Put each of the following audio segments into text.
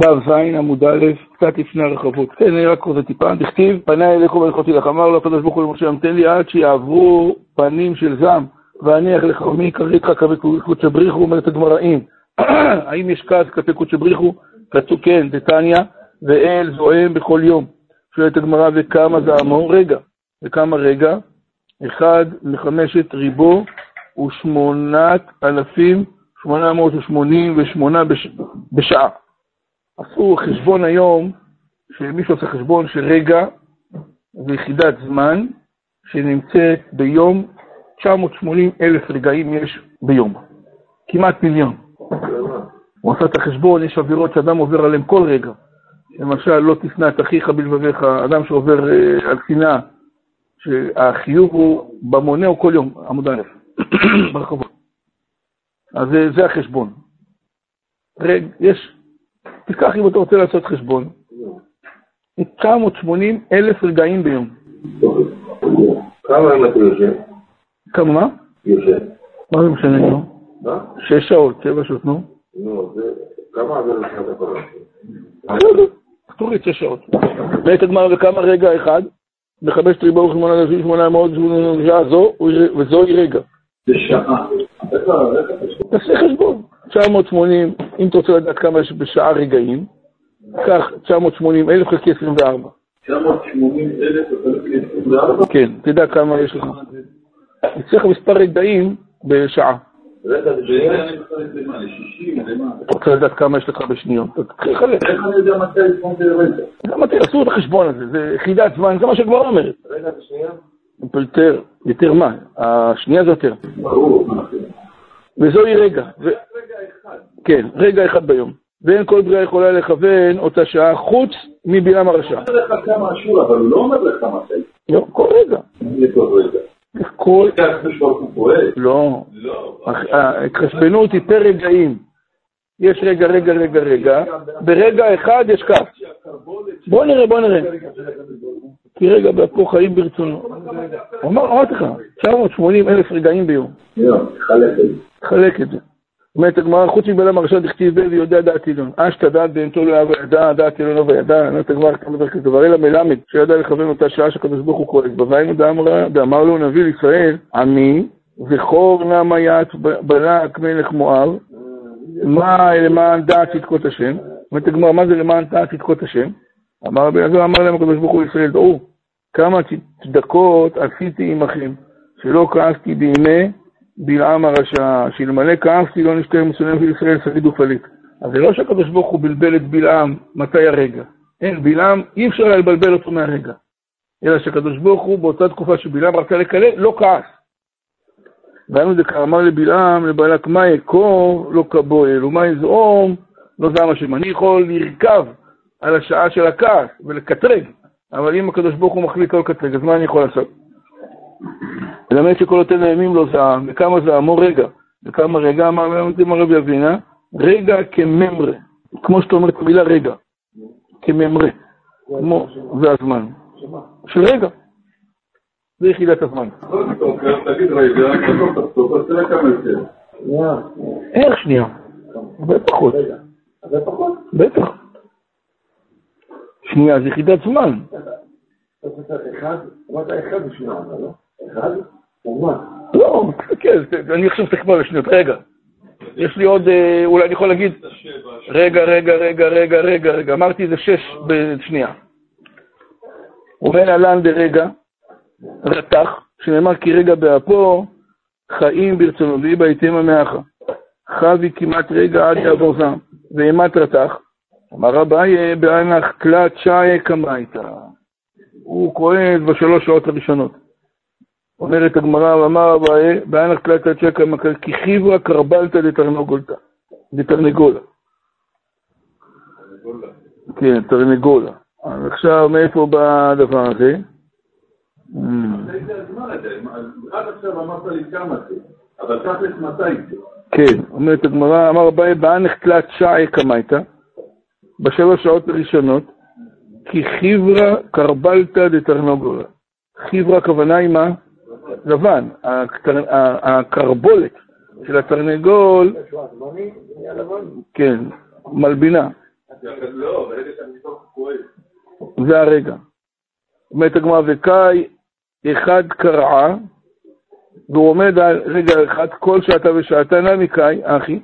ו"ז עמוד א', קצת לפני הרחבות. כן, אני רק רוצה טיפה, דכתיב, פנה אליך ולכותי לך, אמר לו הקדוש ברוך הוא למשה, המתן לי עד שיעברו פנים של זעם, ואניח לך ומי קריתך קודשא בריחו, אומרת הגמראים. האם יש כעס כלפי קודשא בריחו? כתוב כן, דתניא, ואל זועם בכל יום. שואלת הגמרא, וכמה זעמו? רגע. וכמה רגע? אחד מחמשת ריבו ושמונת אלפים שמונה מאות ושמונים ושמונה בשעה. עשו חשבון היום, שמישהו עושה חשבון שרגע זה יחידת זמן שנמצאת ביום, 980 אלף רגעים יש ביום. כמעט מיליון. הוא עשה את החשבון, יש עבירות שאדם עובר עליהן כל רגע. למשל, לא תשנא את אחיך בלבביך, אדם שעובר uh, על שנאה, שהחיוב הוא במונה הוא כל יום, עמוד א', ברחובות. אז זה, זה החשבון. יש, תיקח אם אתה רוצה לעשות חשבון, 980 אלף רגעים ביום. כמה אם אתה יושב? כמה מה? יושב. מה זה משנה, נו? מה? שש שעות, שבע שעות, נו. נו, זה... כמה זה לשנת? בסדר, תוריד שש שעות. בעת הגמרא וכמה רגע אחד? בחמשת ריבו ושמונה אלפים שמונה מאות שעה זו, וזוהי רגע. בשעה. תעשה חשבון. 980, אם אתה רוצה לדעת כמה יש בשעה רגעים, קח 980 אלף חלקי 24. 980 אלף וחלקי 24? כן, תדע כמה יש לך. יצא לך מספר רגעים בשעה. רגע, זה שנייה אני מחלק למה? ל-60? למה? אתה רוצה לדעת כמה יש לך בשניות, תתחיל לחלק. איך אני יודע מתי תעשו את החשבון הזה? זה יחידת זמן, זה מה שהגמרא אומרת. רגע, זה שנייה? יותר, מה? השנייה זה יותר. ברור. וזוהי רגע. ו-. כן, רגע אחד ביום. ואין כל בריאה יכולה לכוון אותה שעה חוץ מבלעם הרשע. הוא אומר לך כמה אשור, אבל הוא לא אומר לך מתי. לא, כל רגע. כל. לא. לא. ההתחשבנות היא פר רגעים. יש רגע, רגע, רגע, רגע. ברגע אחד יש כך. בוא נראה, בוא נראה. כי רגע באפו חיים ברצונו. אמרתי לך, 980 אלף רגעים ביום. לא, תחלק את זה. אומרת הגמרא, חוץ מבלעם הרשע דכתיב בי ויודע דעת עליון. אשתא דעת בהמתו לא ידע דעת עליונו וידע. אומרת הגמרא, כמה דרך כזה, אלא מלמד, שידע לכוון אותה שעה שהקדוש ברוך הוא כועס בה. והיינו דאמר- לו נביא לישראל, עמי, זכור נא ית בלק מלך מואב, מה למען דעת צדקות השם? אומרת הגמרא, מה זה למען דעת צדקות השם? אמר רבי אלעזר, אמר להם הקדוש ברוך הוא לישראל, דעו, כמה צדקות עשיתי עמכם, שלא כעסתי בימי בלעם הרשע, שאלמלא כעסתי לא נשתה מוסלמים של ישראל שריד ופליט. אז זה לא שהקדוש ברוך הוא בלבל את בלעם מתי הרגע. אין, בלעם, אי אפשר היה לבלבל אותו מהרגע. אלא שהקדוש ברוך הוא באותה תקופה שבלעם רצה לקלל, לא כעס. והיינו דקה אמר לבלעם, לבלק, מה יקור, לא כבועל, ומה יזעום, לא זעם השם. אני יכול לרכב על השעה של הכעס ולקטרג, אבל אם הקדוש ברוך הוא מחליט לא לקטרג, אז מה אני יכול לעשות? ללמד שכל אותם הימים לא זעם, וכמה זעמו רגע, וכמה רגע, אמר אמר רבי אבינה, רגע כממרה, כמו שאתה אומר את המילה רגע, כממרה, כמו, זה הזמן, של רגע, זה יחידת הזמן. איך שנייה? הרבה פחות, זה פחות. בטח. שנייה זה יחידת זמן. לא? תסתכל, אני עכשיו תקבע לשניות, רגע. יש לי עוד, אה, אולי אני יכול להגיד, רגע, רגע, רגע, רגע, רגע, רגע, אמרתי זה שש בשנייה. ובין עלן דרגע, רתח, שנאמר כי רגע באפו, חיים ברצונו, ואי בהיתם המאחה. חבי כמעט רגע עד יעבור זעם, ואימת רתח. אמר אביי בענך כלת שעי קמייתא. הוא כועס בשלוש שעות הראשונות. אומרת הגמרא, אמר אביי, בענך כלת שעי קמייתא, כי חיברה קרבלתא דתרנגולתא. דתרנגולה. כן, תרנגולה. אז עכשיו, מאיפה בא הדבר הזה? עד עכשיו אמרת לי כמה זה, אבל תכלס מתי זה? כן, אומרת הגמרא, אמר אביי, בענך תלת שעי קמייתא, בשלוש שעות הראשונות, כי חיברה קרבלתא דתרנגולה. חיברה הכוונה היא מה? לבן. הקרבולת של התרנגול, כן, מלבינה. זה הרגע. אומרת הגמרא, וקאי אחד קרעה, והוא עומד על רגע אחד, כל שעתה ושעתה נמי קאי, אחי,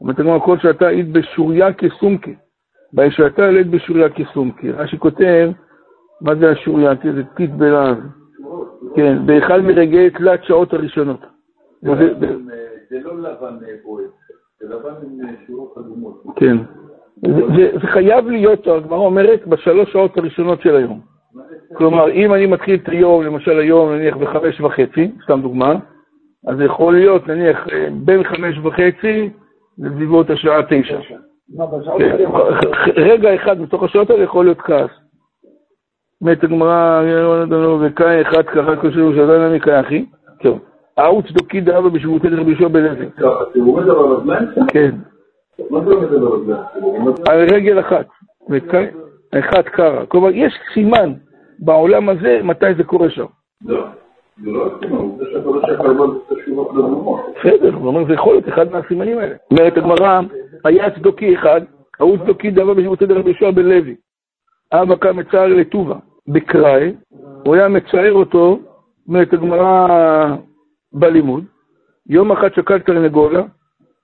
אומרת הגמרא, כל שעתה אית בשוריה כסומקי. בשעתה ילד בשוריה כסומקי. רש"י כותב, מה זה השוריה? זה טיט בלעז. כן, באחד מרגעי תלת שעות הראשונות. זה לא לבן בועט, זה לבן עם שורות אדומות. כן. זה חייב להיות, הגמרא אומרת, בשלוש שעות הראשונות של היום. כלומר, אם אני מתחיל את היום, למשל היום, נניח בחמש וחצי, סתם דוגמה, אז זה יכול להיות, נניח, אה, בין חמש וחצי לסביבות השעה תשע. כן, רגע אחד מתוך השעות האלה יכול להיות כעס. מת הגמרא, וקאי אחד קרא כושר ושדן אני קאחי. טוב. אהו צדוקי דאבא בשבותי דרבי יהושע בלוי. אתה עומד על הרגליים? כן. מה זה עומד על רגל אחת. אחד קרא. כלומר, יש סימן בעולם הזה מתי זה קורה שם. לא. זה לא הסימן, זה שאתה לא את השורות לדומות. בסדר, הוא אומר, זה יכול להיות אחד מהסימנים האלה. אומרת הגמרא, היה צדוקי אחד, ההוא צדוקי דאבא בשבותי דרבי יהושע בלוי. אבא קם מצער לטובה, בקראי, הוא היה מצער אותו, אומרת הגמרא בלימוד, יום אחד שקל תרנגולה,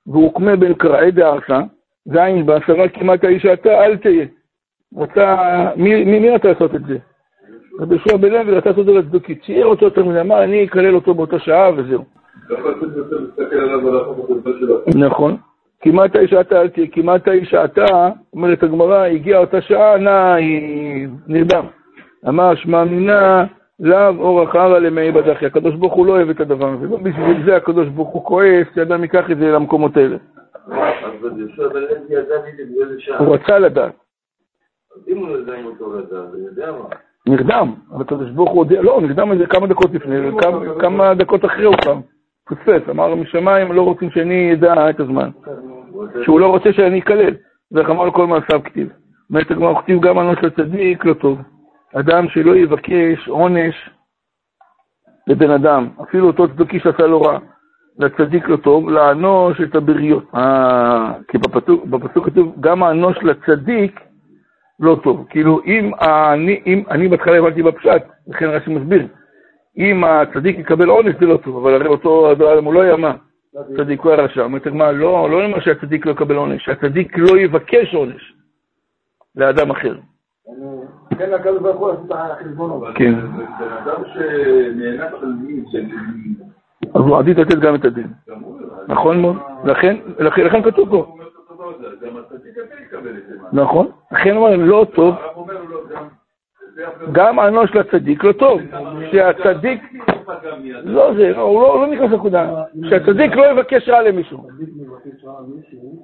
והוא קמה בין קראי דארסה, זין בעשרה כמעט האישה אתה, אל תהיה. רצה, מי, רצה לעשות את זה? רבי יהושע בן לוי רצה לעשות את זה לצדוקי, צייר אותו יותר מדי, אמר, אני אקלל אותו באותה שעה וזהו. נכון. כמעט האישה אתה, אל תהיה, כמעט האישה אתה, אומרת הגמרא, הגיעה אותה שעה, נא, נרדם. אמר שמע מינה, לאו אור אחרא למאי בדחי. הקדוש ברוך הוא לא אוהב את הדבר הזה. לא בשביל זה הקדוש ברוך הוא כועס, שאדם ייקח את זה למקומות האלה. הוא רצה לדעת. אם הוא לא יודע אם אותו לדעת, הוא יודע מה. נרדם, אבל הקדוש ברוך הוא הודיע, לא, נרדם איזה כמה דקות לפני, כמה- דקות אחרי הוא קם. פספס, אמר משמיים לא רוצים שאני אדע את הזמן. שהוא לא רוצה שאני אקלל. ואיך אמר כל מעשיו כתיב. אומרת הגמרא, כתיב גם אנוש לצדיק לא טוב. אדם שלא יבקש עונש לבן אדם, אפילו אותו צדוקי שעשה לו רע, לצדיק לא טוב, לאנוש את הבריות. אה, כי בפסוק, בפסוק כתוב, גם האנוש לצדיק לא טוב. כאילו, אם אני, אם, אני בהתחלה הבנתי בפשט, לכן רש"י מסביר, אם הצדיק יקבל עונש זה לא טוב, אבל הרי אותו אדם הוא לא היה מה? צדיק הוא היה רשע. אומרת הגמרא, לא, לא נאמר שהצדיק לא יקבל עונש, שהצדיק לא יבקש עונש לאדם אחר. כן, הקדוש ברוך הוא עשו את החשבונות. אבל כן. בן אדם מין, של- אז הוא עדיף לתת גם את הדין. הוא- נכון מאוד. לכן, כתוב פה. נכון. לכן הוא אומר, לא טוב, לו, גם... אנוש לצדיק לא טוב. שהצדיק. לא זה, הוא לא הוא לא נכנס לנקודה. שהצדיק לא יבקש רע למישהו.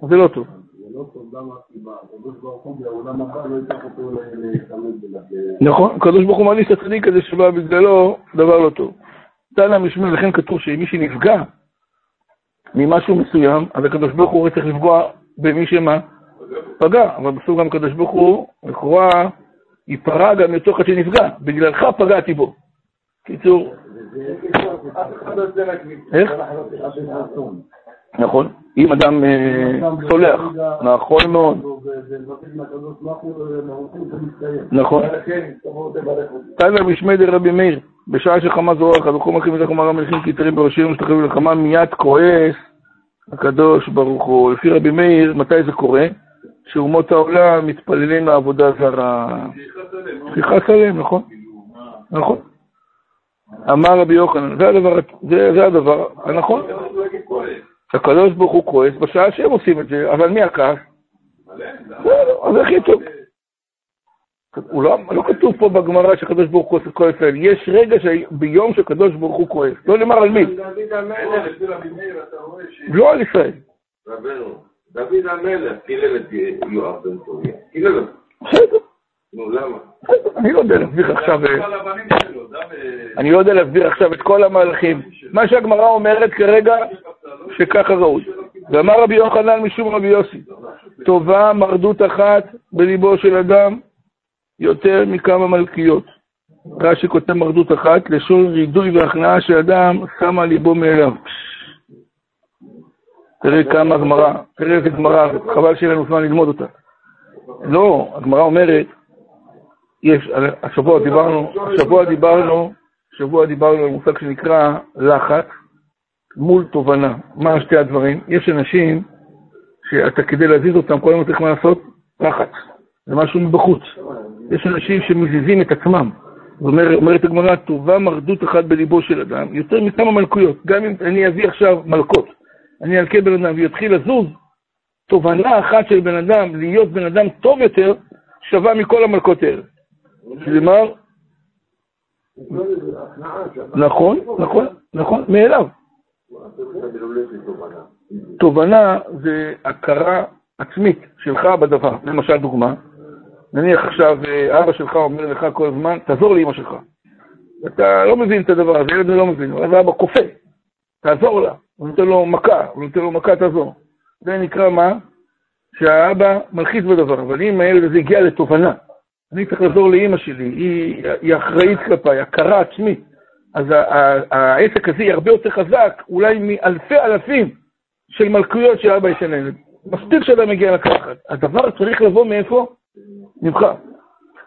זה לא טוב. לא לא. נכון, הקדוש ברוך הוא מעניש את הצדיק הזה שבא בגללו דבר לא טוב. תנא משמע, לכן כתוב שמי שנפגע ממשהו מסוים, אז הקדוש ברוך הוא צריך לפגוע במי שמה? פגע, אבל בסוף גם הקדוש ברוך הוא, לכאורה, ייפרע גם מתוך שנפגע, בגללך פגעתי בו. קיצור, איך? נכון, אם אדם אה, סולח, נכון מאוד. נכון. תנא משמי דרבי מאיר, בשעה שחמה זורחת, וכל מלכים וזכו מרם מלכים כתרים בראשיהם ושתחררו לחמה, מיד כועס הקדוש ברוך הוא. לפי רבי מאיר, מתי זה קורה? שאומות העולם מתפללים לעבודה זרה. לא? שיכעס עליהם, נכון? נכון. אמר רבי יוחנן, זה הדבר, זה, זה הדבר הנכון. הקדוש ברוך הוא כועס בשעה שהם עושים את זה, אבל מי הכעס? למה? בסדר, אז הכי טוב. הוא לא, לא כתוב פה בגמרא שהקדוש ברוך הוא כועס עליהם. יש רגע שביום שהקדוש ברוך הוא כועס. לא נאמר על מי. לא על ישראל. דוד המלך קילל את יואב בן צוריה. קילל אותו. נו, למה? אני לא יודע להסביר עכשיו, על אני לא יודע להסביר עכשיו את כל המהלכים. מה שהגמרא אומרת כרגע, שככה ראוי. ואמר רבי יוחנן משום רבי יוסי, טובה מרדות אחת בליבו של אדם יותר מכמה מלכיות. רש"י כותב מרדות אחת, לשון רידוי והכנעה של אדם שמה ליבו מאליו. תראה כמה גמרא, תראה איזה גמרא, חבל שאין לנו זמן ללמוד אותה. לא, הגמרא אומרת, יש, השבוע דיברנו, השבוע דיברנו, השבוע דיברנו על מושג שנקרא לחץ מול תובנה. מה שתי הדברים? יש אנשים שאתה כדי להזיז אותם, כל הזמן צריך מה לעשות? לחץ. זה משהו מבחוץ. יש אנשים שמזיזים את עצמם. אומר, אומרת הגמרא, טובה מרדות אחת בליבו של אדם, יותר מכמה מלכויות. גם אם אני אביא עכשיו מלכות, אני אלכה בן אדם ויתחיל לזוז, תובנה אחת של בן אדם, להיות בן אדם טוב יותר, שווה מכל המלכות האלה. כלומר, נכון, נכון, נכון, מאליו. תובנה זה הכרה עצמית שלך בדבר. למשל דוגמה, נניח עכשיו אבא שלך אומר לך כל הזמן, תעזור לאמא שלך. אתה לא מבין את הדבר הזה, ילד לא מבין, אז אבא כופה, תעזור לה, הוא נותן לו מכה, הוא נותן לו מכה תעזור. זה נקרא מה? שהאבא מלחיץ בדבר, אבל אם הילד הזה הגיע לתובנה, אני צריך לעזור לאימא שלי, היא, היא אחראית כלפיי, הכרה עצמית. אז העסק הזה יהיה הרבה יותר חזק, אולי מאלפי אלפים של מלכויות שאבא ישן לילד. מספיק שאדם מגיע לקחת. הדבר צריך לבוא מאיפה? ממך.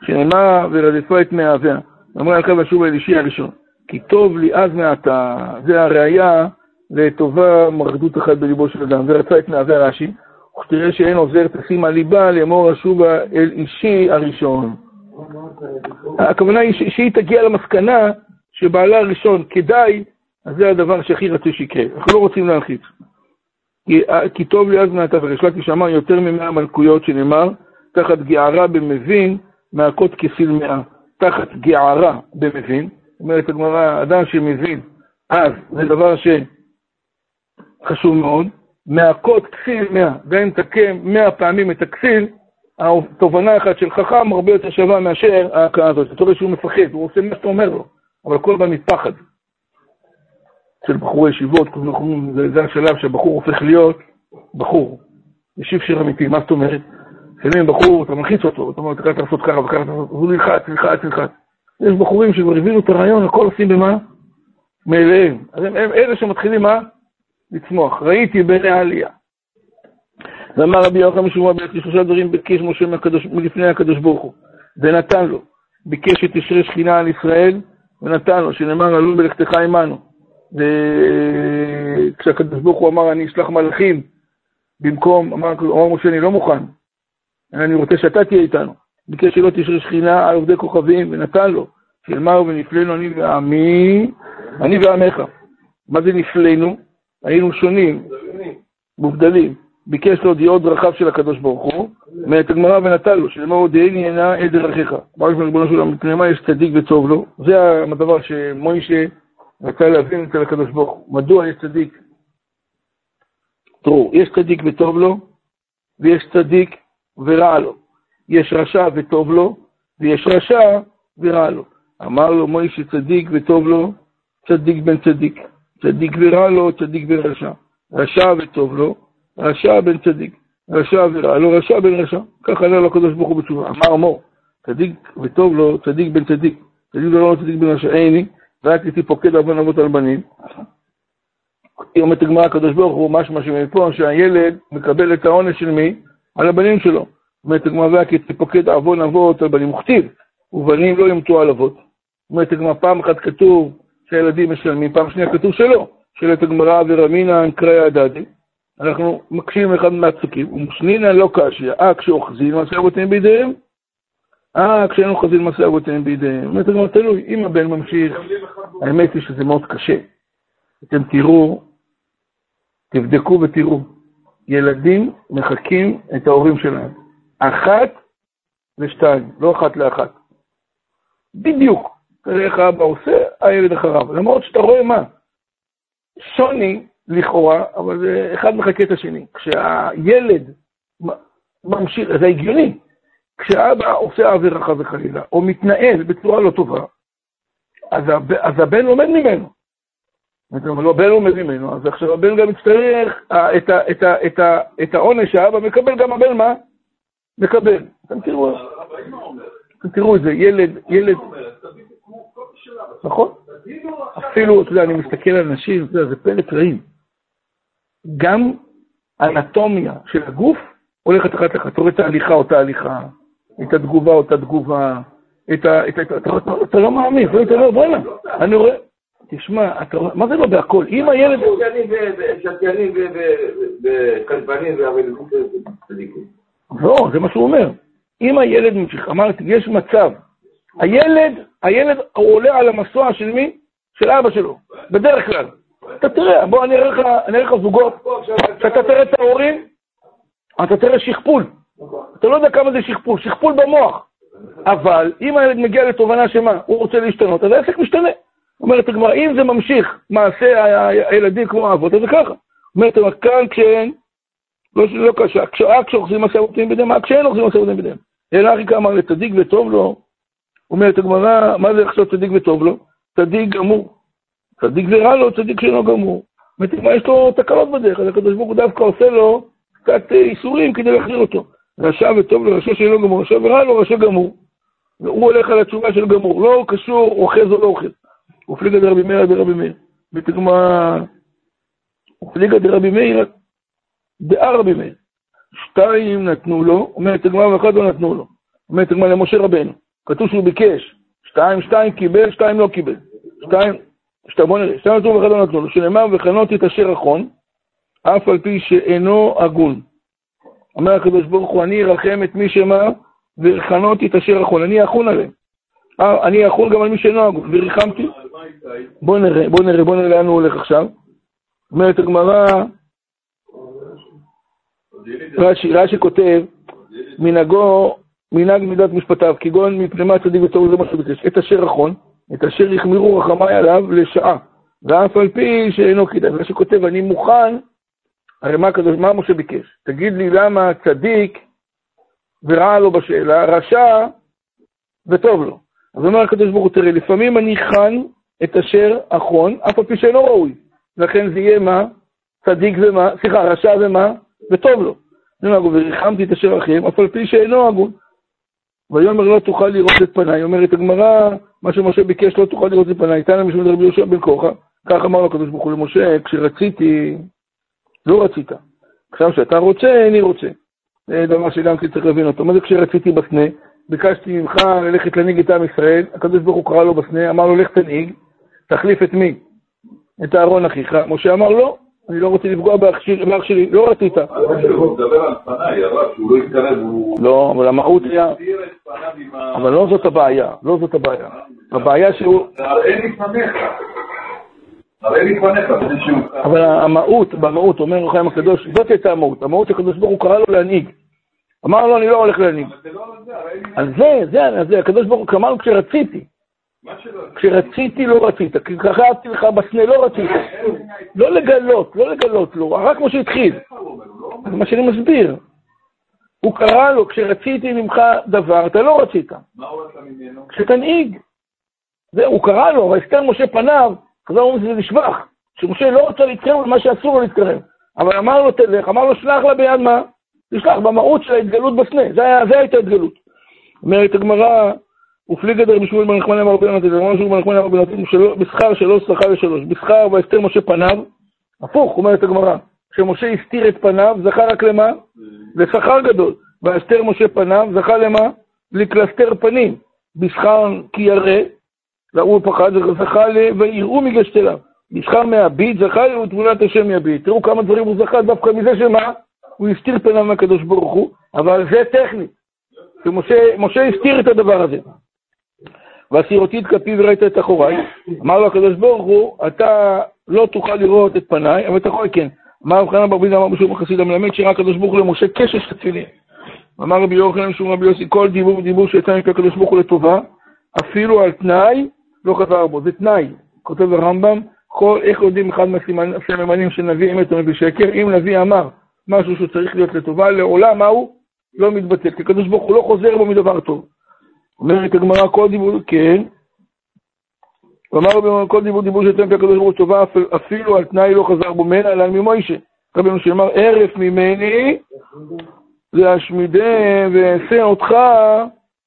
שנאמר ורדפה את מאהביה. אמרה על קו השוב האלישי הראשון. כי טוב לי אז מעתה, זה הראייה לטובה מרדות אחת בליבו של אדם. ורצה את מאהביה רש"י, וכתראה שאין עוזר תשים על ליבה לאמור אשובה אל אישי הראשון. הכוונה היא שהיא תגיע למסקנה שבעלה הראשון כדאי, אז זה הדבר שהכי רצוי שיקרה. אנחנו לא רוצים להלחיץ. כי, כי טוב לי אז מעתה, וריש לקיש אמר יותר ממאה מלכויות שנאמר, תחת גערה במבין, מהכות כסיל מאה. תחת גערה במבין, אומרת הגמרא, אדם שמבין, אז זה דבר שחשוב מאוד, מהכות כסיל מאה, גם אם תקם מאה פעמים את הכסיל, התובנה אחת של חכם הרבה יותר שווה מאשר ההכאה הזאת. אתה רואה שהוא מפחד, הוא עושה מה שאתה אומר לו, אבל הכל בא מפחד. של בחורי ישיבות, זה, זה השלב שהבחור הופך להיות בחור. ישיב שיר אמיתי, מה זאת אומרת? לפעמים בחור, אתה מלחיץ אותו, אתה אומר, אתה לעשות ככה וככה, הוא נלחץ, נלחץ, נלחץ. יש בחורים שכבר הבינו את הרעיון, הכל עושים במה? מאליהם. אז הם, הם אלה שמתחילים מה? לצמוח. ראיתי בעיני העלייה. ואמר רבי יוחנן משום בעצם שלושה דברים ביקש משה מלפני הקדוש ברוך הוא, ונתן לו. ביקש שתשרה שכינה על ישראל, ונתן לו, שנאמר עלו בלכתך עמנו. וכשהקדוש ברוך הוא אמר, אני אשלח מלאכים, במקום, אמר, אמר משה, אני לא מוכן, אני רוצה שאתה תהיה איתנו. ביקש שלא תשרה שכינה על עובדי כוכבים, ונתן לו, שאמר ונפלנו אני ועמי, אני ועמך. מה זה נפלנו? היינו שונים, מובדלים. ביקש לו דיעות דרכיו של הקדוש ברוך הוא, מאת הגמרא ונתן לו, שלמה הודיעני הנה עד דרכיך. אמר לפני ריבונו של עולם, מפני מה יש צדיק וטוב לו? זה הדבר שמוישה רצה להבין אצל הקדוש ברוך הוא. מדוע יש צדיק? תראו, יש צדיק וטוב לו, ויש צדיק ורע לו. יש רשע וטוב לו, ויש רשע ורע לו. אמר לו מוישה צדיק וטוב לו, צדיק בן צדיק. צדיק ורע לו, צדיק ורשע. רשע וטוב לו, רשע בן צדיק. רשע ורע לו, רשע בן רשע. ככה ענה לו הקדוש ברוך הוא בתשובה. אמר מור, צדיק וטוב לו, צדיק בן צדיק. צדיק לו, צדיק בן רשע. איני, רק איתי פוקד אבון אבות על בנים. אומרת הגמרא הקדוש ברוך הוא, משמע שמפה שהילד מקבל את העונש של מי? על הבנים שלו. אומרת הגמרא והכי פוקד עוון אבות על בנים. וכתיב, ובנים לא ימתו על אבות. אומרת הגמרא, פעם אחת כתוב שהילדים משלמים, פעם שנייה כתוב שלא. שואלת הגמרא ורמינא קראי הדדי. אנחנו מקשים אחד מהפסוקים, ומשנינא לא קשיא, אה כשאוחזין מעשה אבותיהם בידיהם, אה כשאין אוחזין מעשה אבותיהם בידיהם. אומרת הגמרא, תלוי, אם הבן ממשיך, האמת היא שזה מאוד קשה. אתם תראו, תבדקו ותראו, ילדים מחקים את ההורים שלהם. אחת ושתיים, לא אחת לאחת. בדיוק. תראה איך האבא עושה, הילד אחריו. למרות שאתה רואה מה? שוני, לכאורה, אבל זה אחד מחכה את השני. כשהילד ממשיך, זה הגיוני. כשאבא עושה עבירה חס וחלילה, או מתנהל בצורה לא טובה, אז, הב, אז הבן לומד ממנו. אבל הבן לומד ממנו, אז עכשיו הבן גם יצטרך את, ה, את, ה, את, ה, את העונש שהאבא מקבל, גם הבן מה? מקבל. אתם תראו, אתם תראו את זה, ילד, ילד... נכון. אפילו, אתה יודע, אני מסתכל על אנשים, אתה יודע, זה פלא פלאים. גם אנטומיה של הגוף הולכת אחת אחת, אתה רואה את ההליכה אותה הליכה, את התגובה אותה תגובה, את ה... את ה- אתה- לא מאמין, אתה אומר, בוא'נה, אני רואה... תשמע, אתה רואה, מה זה לא בהכל? אם הילד... שתיינים וכלבנים. לא, זה מה שהוא אומר. אם הילד ממשיך, אמרתי, יש מצב, הילד, הילד עולה על המסוע של מי? של אבא שלו, בדרך כלל. אתה תראה, בוא אני אראה לך, זוגות, כשאתה תראה את ההורים, אתה תראה שכפול. אתה לא יודע כמה זה שכפול, שכפול במוח. אבל אם הילד מגיע לתובנה שמה, הוא רוצה להשתנות, אז העסק משתנה. אומרת הגמרא, אם זה ממשיך מעשה הילדים כמו האבות, אז זה ככה. אומרת הגמרא, כאן כשאין, לא, לא קשה, כש- רק כשאוחזים עשה עובדים רק כשאין אוחזים עשה עובדים בדם. אלא אחי אמר לצדיק וטוב לו, אומרת הגמרא, מה זה עכשיו צדיק וטוב לו? צדיק גמור. צדיק זה רע לו, צדיק שאינו גמור. אומרת הגמרא, יש לו תקלות בדרך, אז הקדוש ברוך הוא דווקא עושה לו קצת אה, איסורים כדי להחזיר אותו. רשע וטוב לו, רשע שאינו גמור, רשע ורע לו, רשע גמור. הוא הולך על התשובה של גמור, לא קשור אוחז או לא אוחז. ופליגא דרבי מאיר דרבי מאיר. בתגמא, ופליגא דרבי מאיר דאה רבי מאיר. שתיים נתנו לו, אומרת הגמרא ואחד לא נתנו לו. אומרת הגמרא למשה רבנו. כתוב שהוא ביקש. שתיים, שתיים קיבל, שתיים לא קיבל. שתיים, שתיים, בוא נראה. שתיים נתנו ואחד לא נתנו לו. שנאמר וכנות את אשר אחון, אף על פי שאינו הגון. אומר הקדוש ברוך הוא, אני ארחם את מי שמה, וכנות את אשר אחון. אני אחון עליהם. אה, אני אחון גם על מי שאינו הגון. וריחמתי. בוא נראה, בוא נראה, בוא נראה לאן הוא הולך עכשיו. אומרת הגמרא, רש"י, רש"י כותב, מנהגו, מנהג מידת משפטיו, כגון מפני מה צדיק וטוב זה מה שהוא ביקש, את אשר אחון, את אשר יחמירו רחמיי עליו לשעה, ואף על פי שאינו כדאי. רש"י כותב, אני מוכן, הרי מה הקדוש, מה משה ביקש? תגיד לי למה צדיק ורע לו בשאלה, רשע וטוב לו. אז אומר הקדוש ברוך הוא, תראה, לפעמים אני חן את אשר אחון, אף על פי שאינו ראוי. לכן זה יהיה מה? צדיק ומה? סליחה, רשע ומה? וטוב לו. אני אומר, וריחמתי את אשר אחים, אף על פי שאינו הגון. ויאמר לא תוכל לראות את פניי, אומרת הגמרא, מה שמשה ביקש לא תוכל לראות את פניי, תנא משום דרבי יהושע בן כוחה, כך אמר הקדוש ברוך הוא למשה, כשרציתי, לא רצית. עכשיו שאתה רוצה, אני רוצה. זה דבר שגם כן צריך להבין אותו. מה זה כשרציתי בסנה? ביקשתי ממך ללכת להנהיג את עם ישראל, הקדוש ברוך הוא קרא לו בסנה, אמר לו לך תנהיג, תחליף את מי? את אהרון אחיך. משה אמר לא, אני לא רוצה לפגוע באח שלי, באח שלי, לא רצית. הוא מדבר על פניי, הרב, שהוא לא יתקרב, הוא... לא, אבל המהות היה. אבל לא זאת הבעיה, לא זאת הבעיה. הבעיה שהוא, הרי לפניך. הרי לפניך. אבל המהות, במהות, אומר חיים הקדוש, זאת הייתה המהות. המהות הקדוש ברוך הוא קרא לו להנהיג. אמר לו, אני לא הולך להנהיג. אבל זה לא על זה, הרי על זה, זה, זה, הקדוש ברוך הוא אמר לו כשרציתי. כשרציתי לא רצית, כי כתבתי לך בסנה לא רצית. לא לגלות, לא לגלות לו, רק כמו שהתחיל. זה מה שאני מסביר. הוא קרא לו, כשרציתי ממך דבר, אתה לא רצית. מה הוא עשה ממנו? כשתנהיג. זה, הוא קרא לו, ויסתר משה פניו, חזר אומרים שזה לשבח. שמשה לא רוצה להתקרב למה שאסור לו להתקרב. אבל אמר לו תלך, אמר לו שלח לה ביד מה? תשלח, במהות של ההתגלות בסנה, זה הייתה התגלות. אומרת הגמרא, ופליגא דרבי שמואל בן נחמני אמר רבי יונתן, אמר שמואל בן נחמני אמר רבי יונתן, שלא- בשכר שלוש שכר לשלוש, בשכר ויסתר משה פניו, הפוך, אומרת הגמרא, כשמשה הסתיר את פניו, זכה רק למה? לשכר גדול. ויסתר משה פניו, זכה למה? לקלסתר פנים. בשכר כי ירא, והוא פחד, זכה ל... ויראו מגשתליו. בשכר מהביט, זכה לו תמונת השם יביט. תראו כמה דברים הוא זכה דווקא מזה שמה? הוא הסתיר פניו מהקדוש ברוך הוא, אבל זה טכני. שמשה משה הסתיר את הדבר הזה. והסירותי את כפי וראית את אחוריי. אמר לו הקדוש ברוך הוא, אתה לא תוכל לראות את פניי, אבל אתה יכול כן. אמר רב חנן בר בידה אמר בשום החסיד המלמד שראה הקדוש ברוך הוא למשה קשש התפילין. אמר רבי יוחנן שום רבי יוסי, כל דיבור ודיבור שיצא מפי הקדוש ברוך הוא לטובה, אפילו על תנאי, לא חזר בו. זה תנאי. כותב הרמב"ם, כל, איך יודעים אחד מהסממנים של נביא אמת או נביא שקר? אם נביא אמר משהו שצריך להיות לטובה, לעולם מה הוא? לא מתבטל. כי הקדוש ברוך הוא לא חוזר בו מדבר טוב. אומרת הגמרא, כל דיבור, כן. ואמר רבי יוחנן, כל דיבור דיבור שיצא מפי הקדוש ברוך הוא לטובה, אפ- אפילו על תנאי לא חזר בו מנה, אלא ממוישה. רבי משה אמר, הרף ממני, להשמידם ואעשה אותך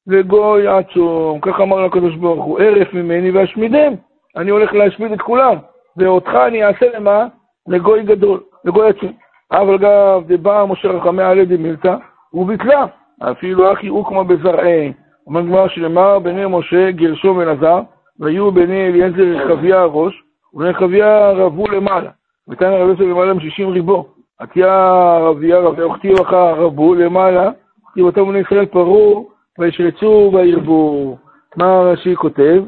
לגוי עצום. כך אמר לו הקדוש ברוך הוא, הרף ממני ואשמידם. אני הולך להשמיד את כולם, ואותך אני אעשה למה? לגוי גדול, לגוי עצום. אבל גב דבא משה רחמי עלי דמילתא, וביטלה, אפילו אחי כמו בזרעי. אומר גמר שנאמר בני משה גרשום אלעזר, והיו בני אליעזר רחביה הראש, ובני רחביה רבו למעלה. ותנא רבי יוסף למעלה משישים ריבו. עטיה רביה רבי וכתיב אחר רבו למעלה, וכתיב אותם בני ישראל פרעו, וישרצו וירבו. מה רש"י כותב?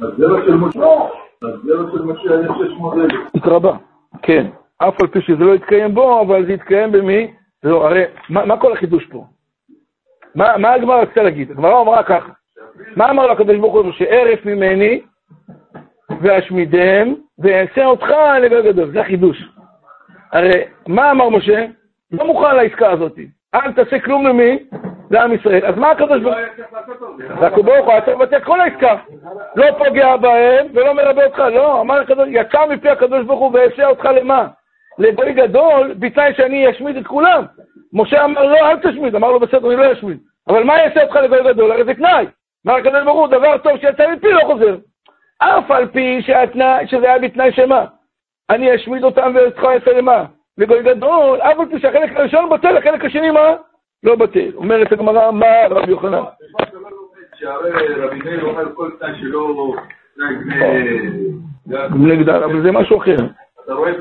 הזרע של משה, הזרע של משה היה 600 אלף. התרבה, כן. אף על פי שזה לא יתקיים בו, אבל זה יתקיים במי? לא, הרי, מה, מה כל החידוש פה? מה, מה הגמרא רצתה להגיד? הגמרא אמרה ככה, מה אמר לקדוש ברוך הוא? שערף ממני ואשמידם ואעשה אותך לגל גדול, זה החידוש. הרי מה אמר משה? לא מוכן לעסקה הזאת, אל תעשה כלום למי? לעם ישראל. אז מה הקדוש ברוך הוא? הקדוש ברוך הוא היה צריך לבטל כל העסקה. לא פוגע בהם ולא מרבה אותך, לא, אמר הקדוש, יצא מפי הקדוש ברוך הוא ואעשה אותך למה? לגוי גדול, בתנאי שאני אשמיד את כולם. משה אמר לו, אל תשמיד, אמר לו, בסדר, אני לא אשמיד. אבל מה יעשה אותך לגוי גדול? הרי זה תנאי. אמר הקדוש ברוך הוא, דבר טוב שיצא מפי לא חוזר. אף על פי שהתנאי, שזה היה בתנאי שמה? אני אשמיד אותם ואותך יעשה למה? לגוי גדול, אף על פי שהחלק הראשון בטל, החלק השני מה? לא בטל. אומרת הגמרא, מה רבי יוחנן? שהרי רבי מאיר אומר כל תנאי שלא... גדל, אבל זה משהו אחר. אתה רואה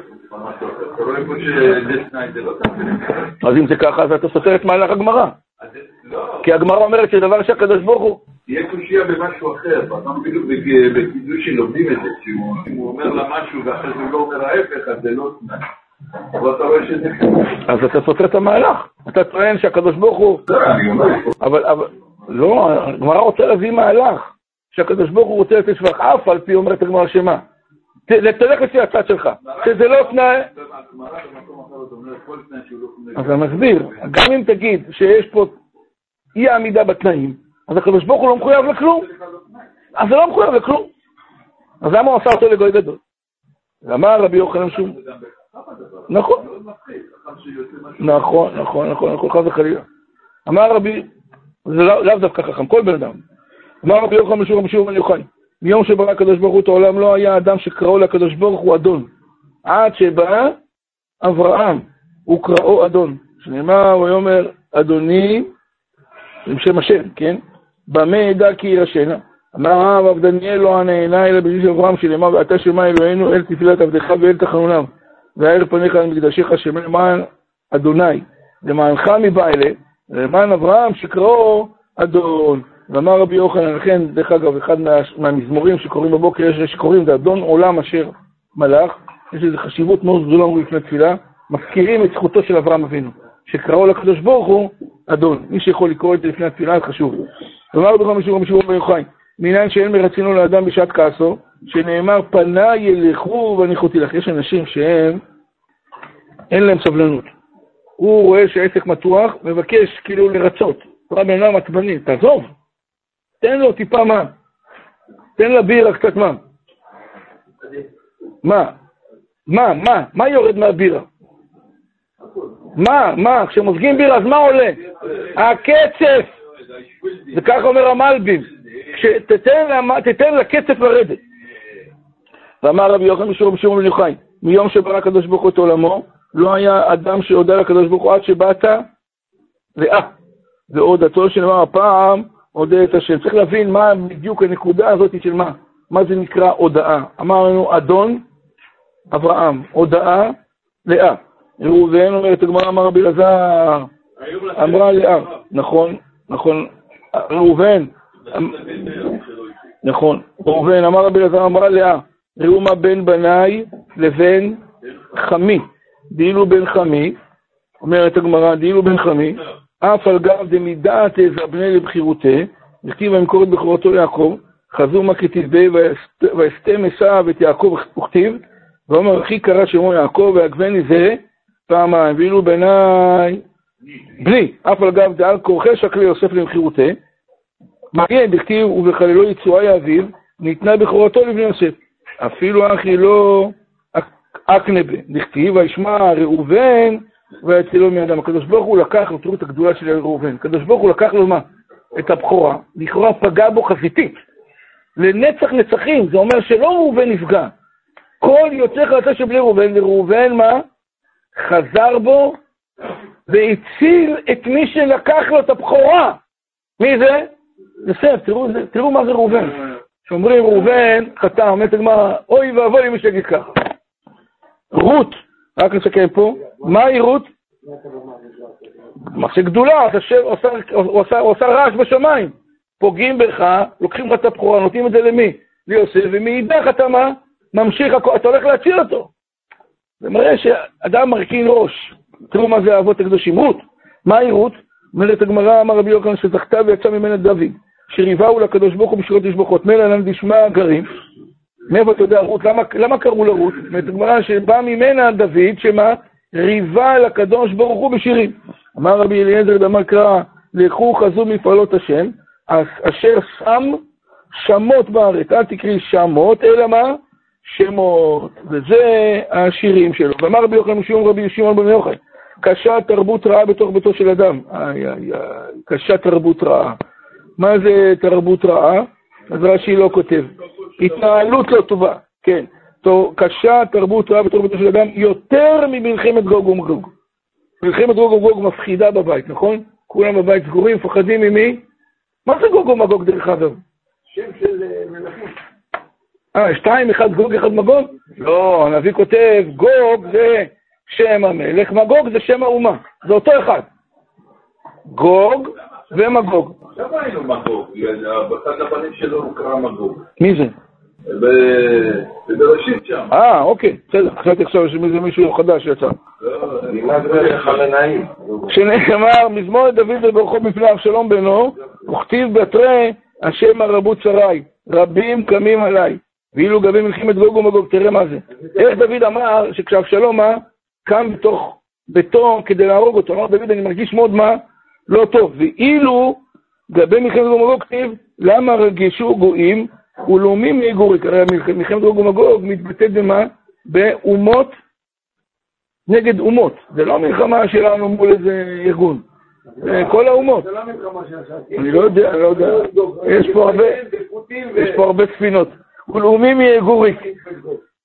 אז אם זה ככה, אז אתה סותר את מהלך הגמרא. כי הגמרא אומרת שדבר שהקדוש ברוך הוא... תהיה קושייה במשהו אחר. פעם בדיוק בק- בקידוש שלומדים את זה. שאם הוא- אם הוא אומר לה משהו ואחרי זה הוא לא אומר ההפך, אז זה לא תנאי. אז אתה סותר את המהלך. אתה טוען שהקדוש ברוך הוא... לא. אבל, אבל, לא, הגמרא רוצה להביא מהלך. שהקדוש ברוך הוא רוצה לתת שבח, אף על פי אומרת הגמרא שמה. תלך לפי הצד שלך. שזה לא תנאי... אז אני מסביר, גם אם תגיד שיש פה אי עמידה בתנאים, אז הקדוש ברוך הוא לא מחויב לכלום. אז זה לא מחויב לכלום. אז למה הוא עשה אותו לגוי גדול? אמר רבי יוחנן שום... נכון, נכון, נכון, נכון, נכון, חס וחלילה. אמר רבי, זה לא- לאו דווקא חכם, כל בן אדם. אמר רבי יוחנן משום רבי שמעון יוחאי, מיום שברא הקדוש ברוך הוא את העולם לא היה אדם שקראו לקדוש ברוך הוא אדון. עד שבא אברהם, וקראו אדון. שנאמר, ויאמר אדוני, עם שם השם, כן? במה ידע כי ירשנה? אמר הרב דניאל לא הנהנה אלא בשביל אברהם שנאמר ואתה שמע אלוהינו אל תפילת עבדך ואל תחנונם והאר פניך על מקדשיך שם למען אדוני למענך מבעלה למען אברהם שקראו אדון ואמר רבי יוחנן לכן דרך אגב אחד מה, מהמזמורים שקוראים בבוקר יש שקוראים זה אדון עולם אשר מלך יש לזה חשיבות מאוד גדולה אומרים לפני תפילה מזכירים את זכותו של אברהם אבינו שקראו לקדוש ברוך הוא אדון מי שיכול לקרוא את זה לפני התפילה זה חשוב אמר בכל משום משום בן יוחאי מניין שאין מרצינו לאדם בשעת כעסו, שנאמר פניי ילכו והניחותי לך. יש אנשים שהם, אין להם סבלנות. הוא רואה שהעסק מתוח, מבקש כאילו לרצות. הוא בן אדם עצבני, תעזוב, תן לו טיפה מה. תן לבירה קצת מה. מה? מה? מה? מה יורד מהבירה? מה? מה? כשמוזגים בירה, אז מה עולה? הקצף! וככה אומר המלבים. תתן לקצף לרדת. ואמר רבי יוחנן משום שמעון בן יוחאי, מיום שברא הקדוש ברוך הוא את עולמו, לא היה אדם שהודה לקדוש ברוך הוא עד שבאת לאה. והודתו שנאמר הפעם, הודה את השם. צריך להבין מה בדיוק הנקודה הזאת של מה. מה זה נקרא הודאה. אמרנו אדון אברהם, הודאה לאה. ראובן אומרת הגמרא אמר רבי אלעזר, אמרה לאה, נכון, נכון, ראובן, נכון. ראובן, אמר רבי אלעזר, אמרה לאה, ראו מה בין בניי לבין חמי. דאילו בן חמי, אומרת הגמרא, דאילו בן חמי, אף על גב דמידעת אבני לבחירותי, וכתיב וימכור את בכורתו ליעקב, חזו מה כתתבי ויסתם עשיו את יעקב וכתיב, ואומר אחי קרא שמו יעקב ויעקבני זה פעמיים, ואילו בעיניי בלי, אף על גב דעל כורכי שקלי יוסף למכירותי, מגן דכתיב ובחללו יצואי אביו, ניתנה בכורתו לבני יוסף. אפילו אחי לא אקנבה, דכתיב וישמע ראובן ויצילו מידם. הקדוש ברוך הוא לקח, תראו את הגדולה של ראובן, הקדוש ברוך הוא לקח לו מה? את הבכורה, לכאורה פגע בו חזיתית. לנצח נצחים, זה אומר שלא ראובן נפגע. כל יוצא חלצה של בני ראובן, וראובן מה? חזר בו והציל את מי שלקח לו את הבכורה. מי זה? יוסף, תראו, תראו מה זה ראובן. כשאומרים ראובן, חטא, אומרת הגמרא, אוי ואבוי למי שיגיד ככה. רות, רק נסכם פה, מהי רות? מעשה גדולה, הוא עושה רעש בשמיים. פוגעים בך, לוקחים לך את הבכורה, נותנים את זה למי? ליוסף, ומאידך אתה מה? ממשיך, אתה הולך להציל אותו. זה מראה שאדם מרכין ראש. תראו מה זה האבות הקדושים. רות, מהי רות? אומרת הגמרא, אמר רבי יוחנן, שזכתה ויצא ממנה דוד, שריבהו לקדוש ברוך הוא בשירות תשבחות. מילא לן דשמע גרים. מאיפה אתה יודע רות? למה, למה קראו לה רות? אומרת הגמרא שבא ממנה דוד, שמה? ריבה לקדוש ברוך הוא בשירים. אמר רבי אליעזר דמר קרא, לכו חזו מפעלות השם, אשר שם שמות בארץ. אל תקראי שמות, אלא מה? שמות. וזה השירים שלו. ואמר רבי יוחנן משום רבי שמעון בן יוחנן, קשה תרבות רעה בתוך ביתו של אדם. איי איי איי, קשה תרבות רעה. מה זה תרבות רעה? אז רש"י לא כותב. התנהלות לא טובה, כן. קשה תרבות רעה בתוך ביתו של אדם יותר ממלחמת גוג ומגוג. מלחמת גוג ומגוג מפחידה בבית, נכון? כולם בבית סגורים, מפחדים ממי? מה זה גוג ומגוג דרך אגב? שם של אה, מלכים. אה, שתיים, אחד גוג, אחד מגוג? לא, הנביא כותב, גוג זה שם המלך, מגוג זה שם האומה, זה אותו אחד. גוג ומגוג. עכשיו היינו מגוג, אחד הבנים שלו הוא קרא מגוג. מי זה? בבראשית שם. אה, אוקיי, בסדר, חשבתי עכשיו שזה מישהו חדש שיצא. שנאמר, מזמור דוד וברכו מפני אבשלום בנו, וכתיב בתרי השם הרבו צרי, רבים קמים עליי. ואילו גבי מלחמת גוג ומגוג, תראה מה זה. איך דוד אמר שכשאבשלום מה? קם בתוך ביתו כדי להרוג אותו. אמר דוד, אני מרגיש מאוד מה? לא טוב. ואילו גבי מלחמת גוג ומגוג כתיב, למה רגשו גויים ולאומים יגוריק? הרי מלחמת גוג ומגוג מתבטאת במה? באומות נגד אומות. זה לא מלחמה שלנו מול איזה ארגון. כל האומות. זה לא מלחמה שעשיתי. אני לא יודע, אני לא יודע. יש פה הרבה, יש פה הרבה ספינות. ולאומים יגוריק.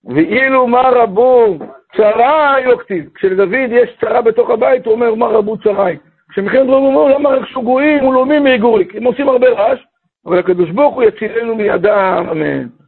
ואילו מה רבו צרה לא כתיב. כשלדוד יש צרה בתוך הבית, הוא אומר מה רבו צרי. כשמלחמת רוב אומר למה רכשו גויים ולאומים יגוריק. הם עושים הרבה רעש, אבל הקדוש ברוך הוא יצילנו מידם, אמן.